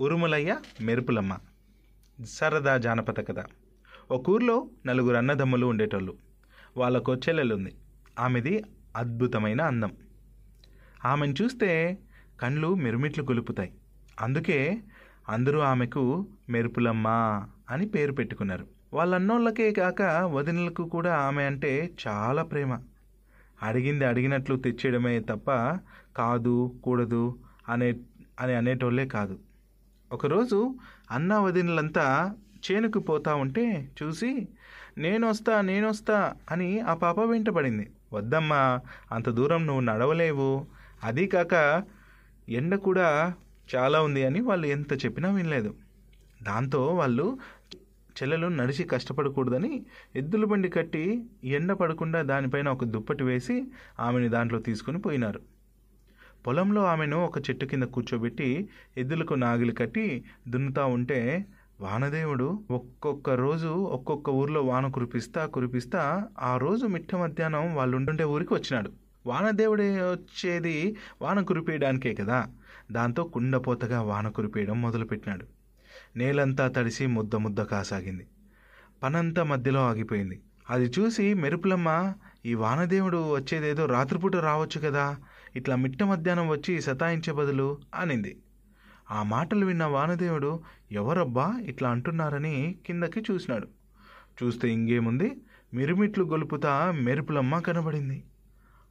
ఉరుములయ్య మెరుపులమ్మ. సరదా జానపద కథ. ఒక ఊర్లో నలుగురు అన్నదమ్ములు ఉండేటోళ్ళు. వాళ్ళకు చెల్లెలుంది. ఆమెది అద్భుతమైన అందం. ఆమెను చూస్తే కళ్ళు మిరుమిట్లు గొలుపుతాయి అందుకే అందరూ ఆమెకు మెరుపులమ్మ అని పేరు పెట్టుకున్నారు. వాళ్ళన్నోళ్ళకే కాక వదినలకు కూడా ఆమె అంటే చాలా ప్రేమ. అడిగింది అడిగినట్లు తెచ్చేయడమే తప్ప కాదు కూడదు అనే అని అనేటోళ్ళే కాదు. ఒకరోజు అన్న వదినలంతా చేనుకు పోతా ఉంటే చూసి నేనొస్తా నేనొస్తా అని ఆ పాప వెంటపడింది వద్దమ్మా అంత దూరం నువ్వు నడవలేవు. అదీ కాక ఎండ కూడా చాలా ఉంది అని వాళ్ళు ఎంత చెప్పినా వినలేదు. దాంతో వాళ్ళు చెల్లెలు నడిచి కష్టపడకూడదని ఎద్దుల బండి కట్టి ఎండ పడకుండా దానిపైన ఒక దుప్పటి వేసి ఆమెని దాంట్లో తీసుకుని పోయినారు. పొలంలో ఆమెను ఒక చెట్టు కింద కూర్చోబెట్టి ఎద్దులకు నాగిలి కట్టి దున్నుతా ఉంటే వానదేవుడు ఒక్కొక్క రోజు ఒక్కొక్క ఊర్లో వాన కురిపిస్తా కురిపిస్తా ఆ రోజు మిట్ట మధ్యాహ్నం వాళ్ళు ఉండే ఊరికి వచ్చినాడు. వానదేవుడే వచ్చేది వాన కురిపేయడానికే కదా. దాంతో కుండపోతగా వాన కురిపేయడం మొదలుపెట్టినాడు. నేలంతా తడిసి ముద్ద ముద్ద కాసాగింది. పనంతా మధ్యలో ఆగిపోయింది. అది చూసి మెరుపులమ్మ ఈ వానదేవుడు వచ్చేదేదో రాత్రిపూట రావచ్చు కదా. ఇట్లా మిట్ట మధ్యాహ్నం వచ్చి సతాయించే బదులు అనింది. ఆ మాటలు విన్న వానదేవుడు ఎవరబ్బా ఇట్లా అంటున్నారని కిందకి చూసినాడు. చూస్తే ఇంకేముంది మిరుమిట్లు గొలుపుతా మెరుపులమ్మ కనబడింది.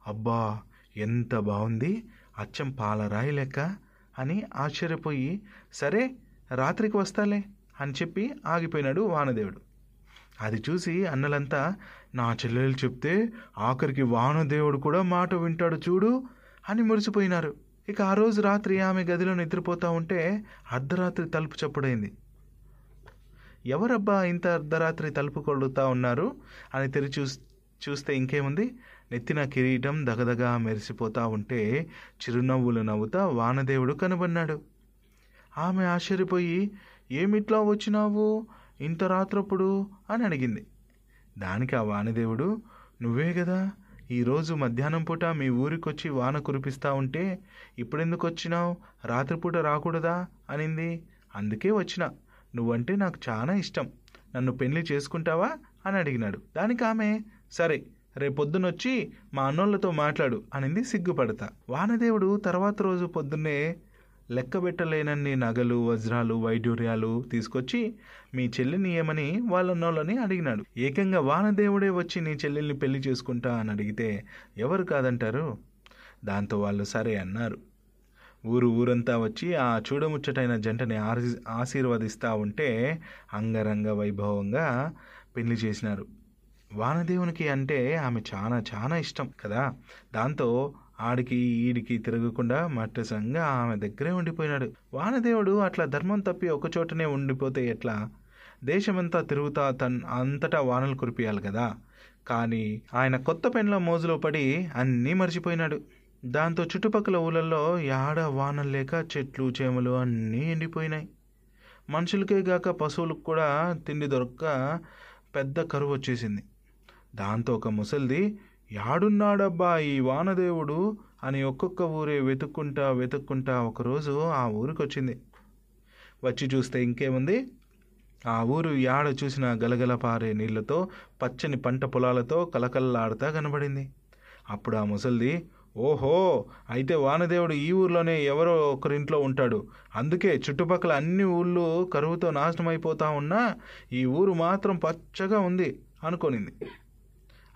అబ్బా ఎంత బాగుంది అచ్చం పాలరాయి లెక్క అని ఆశ్చర్యపోయి సరే రాత్రికి వస్తాలే అని చెప్పి ఆగిపోయినాడు వానదేవుడు. అది చూసి అన్నలంతా నా చెల్లెలు చెప్తే ఆఖరికి వానదేవుడు కూడా మాట వింటాడు చూడు అని మురిసిపోయినారు. ఇక ఆ రోజు రాత్రి ఆమె గదిలో నిద్రపోతా ఉంటే అర్ధరాత్రి తలుపు చప్పుడైంది. ఎవరబ్బా ఇంత అర్ధరాత్రి తలుపు కొడుతా ఉన్నారు? అని తెరిచూ చూ చూస్తే ఇంకేముంది? నెత్తిన కిరీటం దగదగా మెరిసిపోతా ఉంటే చిరునవ్వులు నవ్వుతా వానదేవుడు కనబడినాడు ఆమె ఆశ్చర్యపోయి ఏమిట్లా వచ్చినావు? ఇంత రాత్రప్పుడు? అని అడిగింది. దానికి ఆ వానదేవుడు నువ్వే కదా ఈరోజు మధ్యాహ్నం పూట మీ ఊరికొచ్చి వాన కురిపిస్తా ఉంటే ఇప్పుడెందుకు వచ్చినావు రాత్రిపూట రాకూడదా? అనింది. అందుకే వచ్చిన. నువ్వంటే నాకు చాలా ఇష్టం. నన్ను పెళ్ళి చేసుకుంటావా? అని అడిగినాడు. దానికి ఆమె సరే రేపొద్దునొచ్చి మా అన్నోళ్ళతో మాట్లాడు అనింది సిగ్గుపడతా. వానదేవుడు తర్వాత రోజు పొద్దున్నే లెక్కబెట్టలేనన్ని నగలు వజ్రాలు వైడూర్యాలు తీసుకొచ్చి మీ చెల్లిని ఏమని వాళ్ళన్నోళ్ళని అడిగినాడు. ఏకంగా వానదేవుడే వచ్చి నీ చెల్లెల్ని పెళ్ళి చేసుకుంటా అని అడిగితే ఎవరు కాదంటారు? దాంతో వాళ్ళు సరే అన్నారు. ఊరు ఊరంతా వచ్చి ఆ చూడముచ్చటైన జంటని ఆశీ ఆశీర్వదిస్తూ ఉంటే అంగరంగ వైభవంగా పెళ్ళి చేసినారు. వానదేవునికి అంటే ఆమె చాలా చాలా ఇష్టం కదా? దాంతో ఆడికి ఈడికి తిరగకుండా మట్టసంగా ఆమె దగ్గరే ఉండిపోయినాడు. వానదేవుడు అట్లా ధర్మం తప్పి ఒక చోటనే ఉండిపోతే ఎట్లా? దేశమంతా తిరుగుతా తన్ అంతటా వానలు కురిపియాలి కదా? కానీ ఆయన కొత్త పెన్ల మోజులో పడి అన్నీ మర్చిపోయినాడు. దాంతో చుట్టుపక్కల ఊళ్ళల్లో యాడ వానలు లేక చెట్లు చేమలు అన్నీ ఎండిపోయినాయి. మనుషులకే గాక పశువులకు కూడా తిండి దొరక్క పెద్ద కరువు వచ్చేసింది. దాంతో ఒక ముసల్ది యాడున్నాడబ్బా ఈ వానదేవుడు అని ఒక్కొక్క ఊరే వెతుక్కుంటా వెతుక్కుంటా ఒకరోజు ఆ ఊరికి వచ్చింది వచ్చి చూస్తే ఇంకేముంది? ఆ ఊరు యాడ చూసిన గలగల పారే నీళ్ళతో పచ్చని పంట పొలాలతో కలకల్లాడుతా కనబడింది. అప్పుడు ఆ ముసల్ది ఓహో అయితే వానదేవుడు ఈ ఊర్లోనే ఎవరో ఒకరింట్లో ఉంటాడు. అందుకే చుట్టుపక్కల అన్ని ఊళ్ళు కరువుతో నాశనమైపోతా ఉన్నా ఈ ఊరు మాత్రం పచ్చగా ఉంది అనుకోనింది.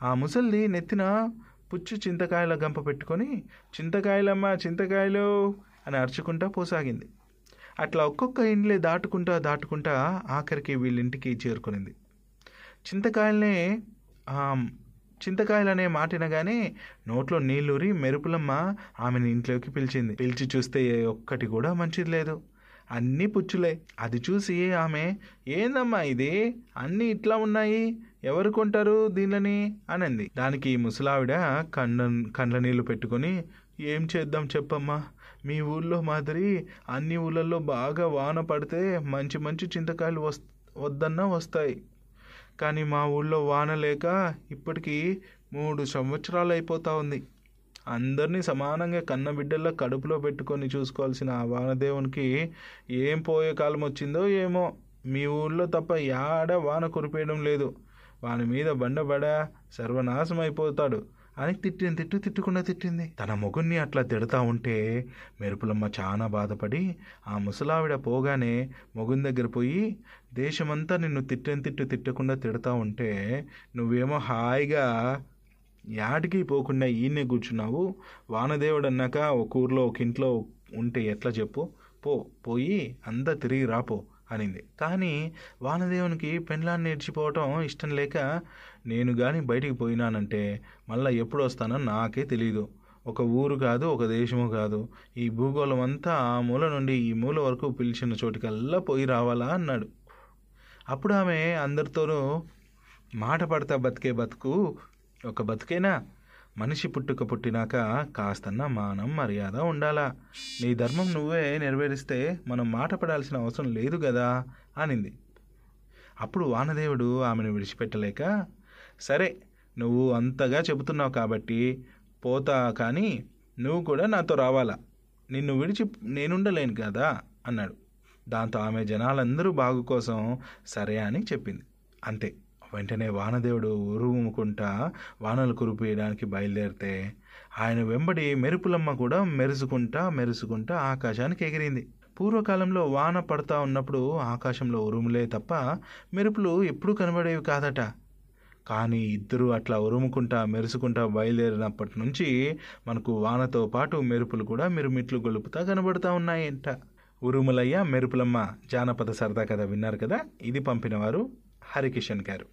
ఆ ముసల్ది నెత్తిన పుచ్చు చింతకాయల గంప పెట్టుకొని చింతకాయలమ్మా చింతకాయలు అని అరుచుకుంటా పోసాగింది. అట్లా ఒక్కొక్క ఇండ్లే దాటుకుంటా దాటుకుంటా ఆఖరికి వీళ్ళింటికి చేరుకునింది. చింతకాయలనే చింతకాయలనే మాటినగానే నోట్లో నీళ్ళూరి మెరుపులమ్మ ఆమెను ఇంట్లోకి పిలిచింది. పిలిచి చూస్తే ఒక్కటి కూడా మంచిది లేదు. అన్నీ పుచ్చులే. అది చూసి ఆమె ఏందమ్మా ఇది? అన్నీ ఇట్లా ఉన్నాయి? ఎవరు కొంటారు దీనిని అనంది. దానికి ముసలావిడ కండ కండ్ల నీళ్ళు పెట్టుకొని ఏం చేద్దాం చెప్పమ్మా? మీ ఊళ్ళో మాదిరి అన్ని ఊళ్ళల్లో బాగా వాన పడితే మంచి మంచి చింతకాయలు వస్ వద్దన్నా వస్తాయి. కానీ మా ఊళ్ళో వాన లేక ఇప్పటికీ మూడు సంవత్సరాలు అయిపోతా ఉంది. అందరినీ సమానంగా కన్న బిడ్డల్లో కడుపులో పెట్టుకొని చూసుకోవాల్సిన ఆ వానదేవునికి ఏం పోయే కాలం వచ్చిందో ఏమో. మీ ఊళ్ళో తప్ప యాడ వాన కురిపేయడం లేదు. వాని మీద బండబడ సర్వనాశం అయిపోతాడు అని తిట్టింది తిట్టు తిట్టకుండా తిట్టింది. తన మొగుణ్ణి అట్లా తిడతా ఉంటే మెరుపులమ్మ చాలా బాధపడి ఆ ముసలావిడ పోగానే మొగుని దగ్గర పోయి దేశమంతా నిన్ను తిట్టని తిట్టు తిట్టకుండా తిడతా ఉంటే నువ్వేమో హాయిగా యాడికి పోకుండా ఈయనే కూర్చున్నావు. వానదేవుడు అన్నాక ఒక ఊర్లో ఒక ఇంట్లో ఉంటే ఎట్లా చెప్పు? పో పోయి అంతా తిరిగి రాపో. అనింది. కానీ వానదేవునికి పెండ్లాన్ని నేర్చిపోవటం ఇష్టం లేక నేను కానీ బయటికి పోయినానంటే మళ్ళీ ఎప్పుడు వస్తానో నాకే తెలియదు ఒక ఊరు కాదు ఒక దేశము కాదు. ఈ భూగోళం అంతా ఆ మూల నుండి ఈ మూల వరకు పిలిచిన చోటికల్లా పోయి రావాలా అన్నాడు. అప్పుడు ఆమె అందరితోనూ మాట పడతా బతికే బతుకు ఒక బతికేనా? మనిషి పుట్టుక పుట్టినాక కాస్తన్న మానం మర్యాద ఉండాలా. నీ ధర్మం నువ్వే నెరవేరిస్తే మనం మాట పడాల్సిన అవసరం లేదు కదా అనింది. అప్పుడు వానదేవుడు ఆమెను విడిచిపెట్టలేక సరే నువ్వు అంతగా చెబుతున్నావు కాబట్టి పోతా కానీ నువ్వు కూడా నాతో రావాలా. నిన్ను విడిచి నేనుండలేను కదా అన్నాడు. దాంతో ఆమె జనాలందరూ బాగు కోసం సరే అని చెప్పింది. అంతే. వెంటనే వానదేవుడు ఉరుముకుంటా వానలు కురిపియడానికి బయలుదేరితే ఆయన వెంబడి మెరుపులమ్మ కూడా మెరుసుకుంటా మెరుసుకుంటా ఆకాశానికి ఎగిరింది. పూర్వకాలంలో వాన పడతా ఉన్నప్పుడు ఆకాశంలో ఉరుములే తప్ప మెరుపులు ఎప్పుడూ కనబడేవి కాదట. కానీ ఇద్దరు అట్లా ఉరుముకుంటా మెరుసుకుంటా బయలుదేరినప్పటి నుంచి మనకు వానతో పాటు మెరుపులు కూడా మిరుమిట్లు గొలుపుతా కనబడుతూ ఉన్నాయంట. ఉరుములయ్య మెరుపులమ్మ జానపద సరదా కథ విన్నారు కదా? ఇది పంపినవారు హరికిషన్ గారు.